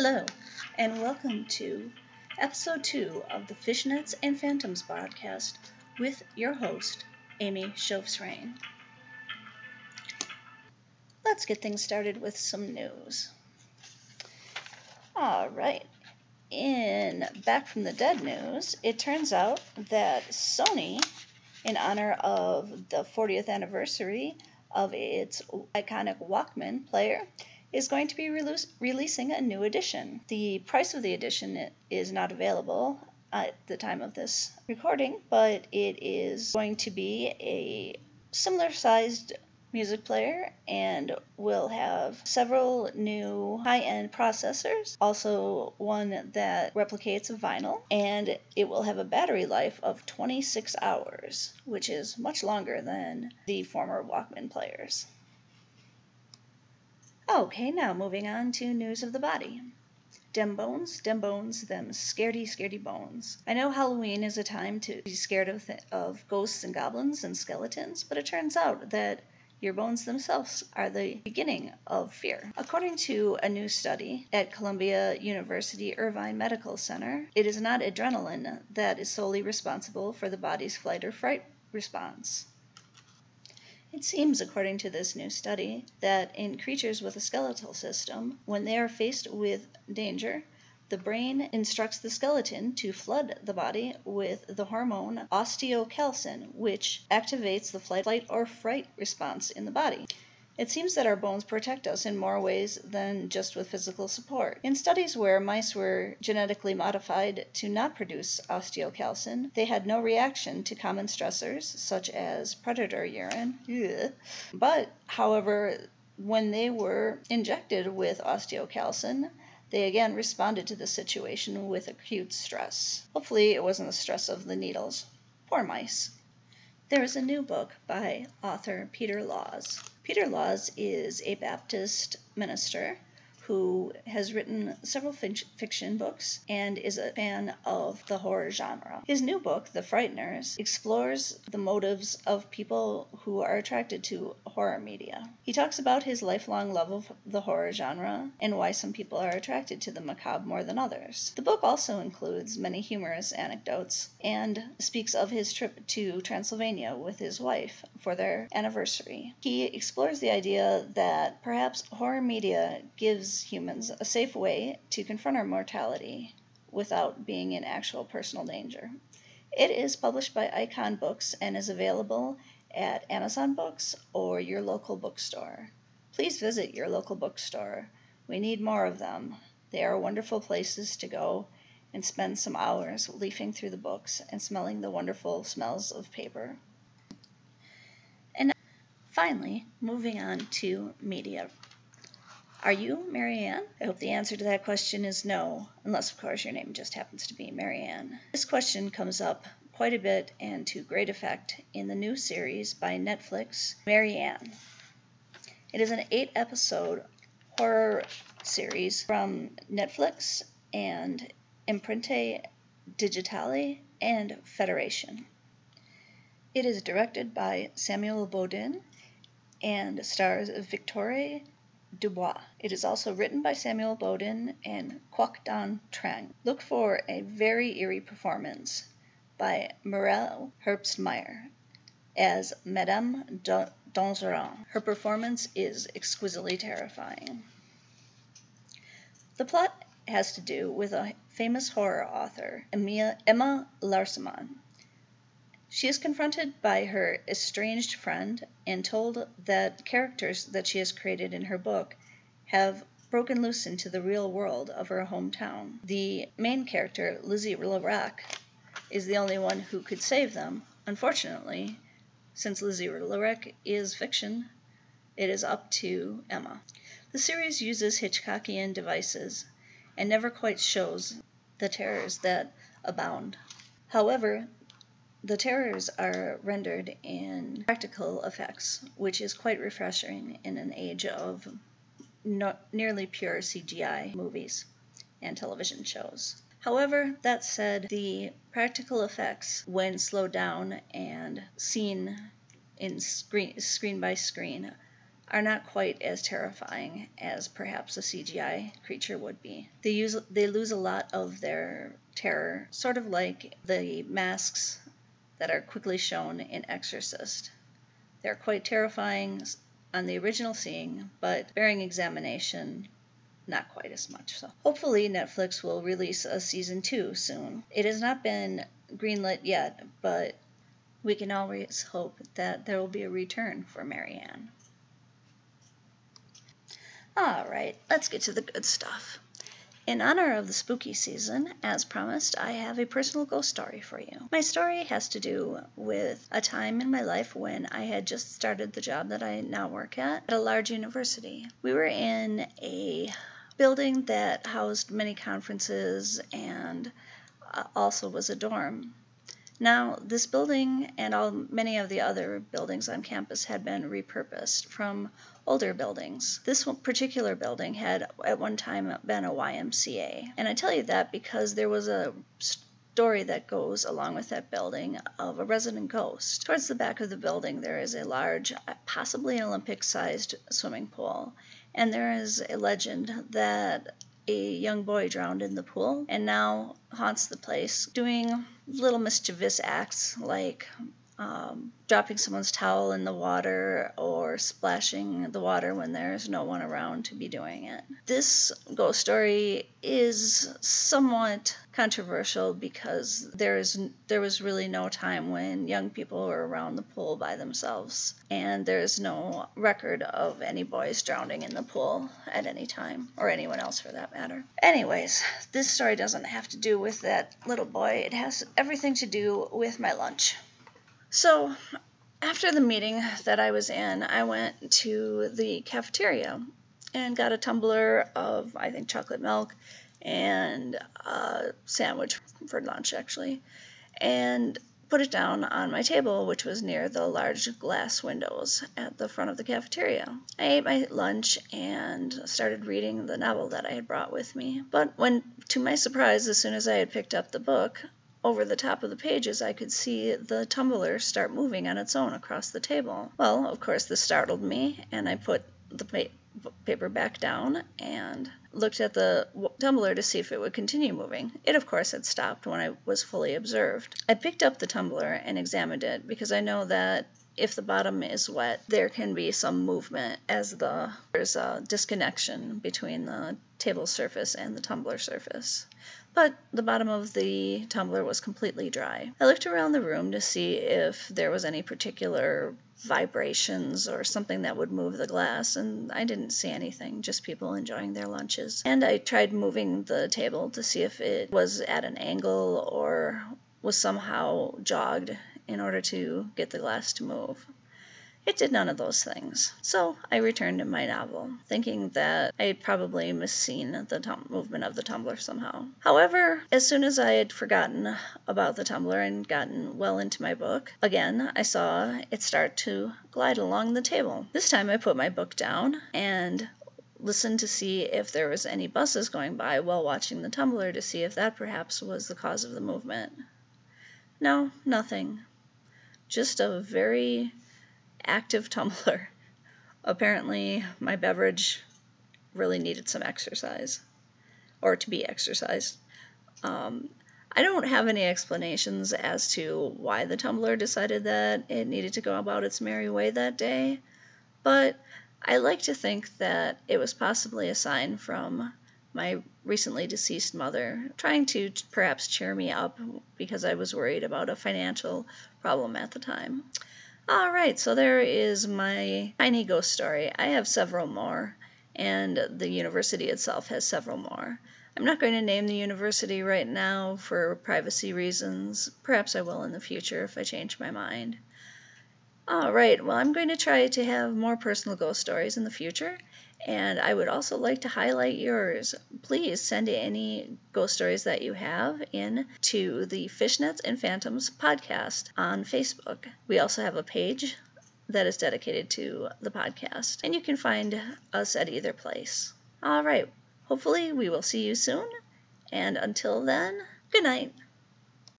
Hello, and welcome to episode two of the Fishnets and Phantoms podcast with your host, Amy Shofsrain. Let's get things started with some news. All right. In Back from the Dead news, it turns out that Sony, in honor of the 40th anniversary of its iconic Walkman player, is going to be release, releasing a new edition. The price of the edition is not available at the time of this recording, but it is going to be a similar sized music player and will have several new high-end processors also one that replicates a vinyl and it will have a battery life of 26 hours which is much longer than the former walkman players Okay, now moving on to news of the body. Dem bones, dem bones, them scaredy, scaredy bones. I know Halloween is a time to be scared of, of ghosts and goblins and skeletons, but it turns out that your bones themselves are the beginning of fear. According to a new study at Columbia University Irving Medical Center, it is not adrenaline that is solely responsible for the body's flight or fright response. It seems, according to this new study, that in creatures with a skeletal system, when they are faced with danger, the brain instructs the skeleton to flood the body with the hormone osteocalcin, which activates the flight or fright response in the body. It seems that our bones protect us in more ways than just with physical support. In studies where mice were genetically modified to not produce osteocalcin, they had no reaction to common stressors such as predator urine. But, however, when they were injected with osteocalcin, they again responded to the situation with acute stress. Hopefully, it wasn't the stress of the needles. Poor mice. There is a new book by author Peter Laws. Peter Laws is a Baptist minister who has written several fiction books and is a fan of the horror genre. His new book, The Frighteners, explores the motives of people who are attracted to horror media. He talks about his lifelong love of the horror genre and why some people are attracted to the macabre more than others. The book also includes many humorous anecdotes and speaks of his trip to Transylvania with his wife for their anniversary. He explores the idea that perhaps horror media gives humans a safe way to confront our mortality without being in actual personal danger. It is published by Icon Books and is available at Amazon Books or your local bookstore. Please visit your local bookstore. We need more of them. They are wonderful places to go and spend some hours leafing through the books and smelling the wonderful smells of paper. Finally, moving on to media are you Marianne? I hope the answer to that question is no, unless, of course, your name just happens to be Marianne. This question comes up quite a bit and to great effect in the new series by Netflix, Marianne. It is an eight episode horror series from Netflix and Empreinte Digitale and Federation. It is directed by Samuel Bodin and stars Victoire Dubois. It is also written by Samuel Bodin and Quoc Dang Tran. Look for a very eerie performance by Mireille Herbstmeyer as Madame Daugeron. Her performance is exquisitely terrifying. The plot has to do with a famous horror author, Emma Larsimon. She is confronted by her estranged friend and told that characters that she has created in her book have broken loose into the real world of her hometown. The main character, Lizzie Larck, is the only one who could save them. Unfortunately, since Lizzie Larck is fiction, it is up to Emma. The series uses Hitchcockian devices and never quite shows the terrors that abound. However, the terrors are rendered in practical effects, which is quite refreshing in an age of nearly pure CGI movies and television shows. However, that said, the practical effects, when slowed down and seen in screen, screen by screen, are not quite as terrifying as perhaps a CGI creature would be. They use they lose a lot of their terror, sort of like the masks that are quickly shown in Exorcist. They're quite terrifying on the original seeing, but bearing examination, not quite as much so. Hopefully, Netflix will release a season two soon. It has not been greenlit yet, but we can always hope that there will be a return for Marianne. All right, let's get to the good stuff. In honor of the spooky season, as promised, I have a personal ghost story for you. My story has to do with a time in my life when I had just started the job that I now work at at a large university. We were in a building that housed many conferences and uh, also was a dorm. Now, this building and all many of the other buildings on campus had been repurposed from older buildings. This particular building had at one time been a YMCA. And I tell you that because there was a story that goes along with that building of a resident ghost. Towards the back of the building, there is a large, possibly Olympic sized swimming pool. And there is a legend that a young boy drowned in the pool and now haunts the place, doing little mischievous acts like um, dropping someone's towel in the water or splashing the water when there's no one around to be doing it. This ghost story is somewhat controversial because there is there was really no time when young people were around the pool by themselves and there's no record of any boys drowning in the pool at any time or anyone else for that matter. Anyways, this story doesn't have to do with that little boy. It has everything to do with my lunch. So, after the meeting that I was in, I went to the cafeteria and got a tumbler of, I think, chocolate milk and a sandwich for lunch, actually, and put it down on my table, which was near the large glass windows at the front of the cafeteria. I ate my lunch and started reading the novel that I had brought with me. But when, to my surprise, as soon as I had picked up the book, over the top of the pages, I could see the tumbler start moving on its own across the table. Well, of course, this startled me, and I put the pa- paper back down and looked at the tumbler to see if it would continue moving. It, of course, had stopped when I was fully observed. I picked up the tumbler and examined it because I know that if the bottom is wet, there can be some movement as the there's a disconnection between the table surface and the tumbler surface but the bottom of the tumbler was completely dry. I looked around the room to see if there was any particular vibrations or something that would move the glass, and I didn't see anything, just people enjoying their lunches. And I tried moving the table to see if it was at an angle or was somehow jogged in order to get the glass to move. It did none of those things. So I returned to my novel, thinking that I had probably misseen the tum- movement of the tumbler somehow. However, as soon as I had forgotten about the tumbler and gotten well into my book, again I saw it start to glide along the table. This time I put my book down and listened to see if there was any buses going by while watching the tumbler to see if that perhaps was the cause of the movement. No, nothing. Just a very active tumbler. Apparently, my beverage really needed some exercise or to be exercised. Um, I don't have any explanations as to why the tumbler decided that it needed to go about its merry way that day, but I like to think that it was possibly a sign from my recently deceased mother, trying to perhaps cheer me up because I was worried about a financial problem at the time. All right, so there is my tiny ghost story. I have several more, and the university itself has several more. I'm not going to name the university right now for privacy reasons. Perhaps I will in the future if I change my mind. All right, well, I'm going to try to have more personal ghost stories in the future, and I would also like to highlight yours. Please send any ghost stories that you have in to the Fishnets and Phantoms podcast on Facebook. We also have a page that is dedicated to the podcast, and you can find us at either place. All right, hopefully, we will see you soon, and until then, good night.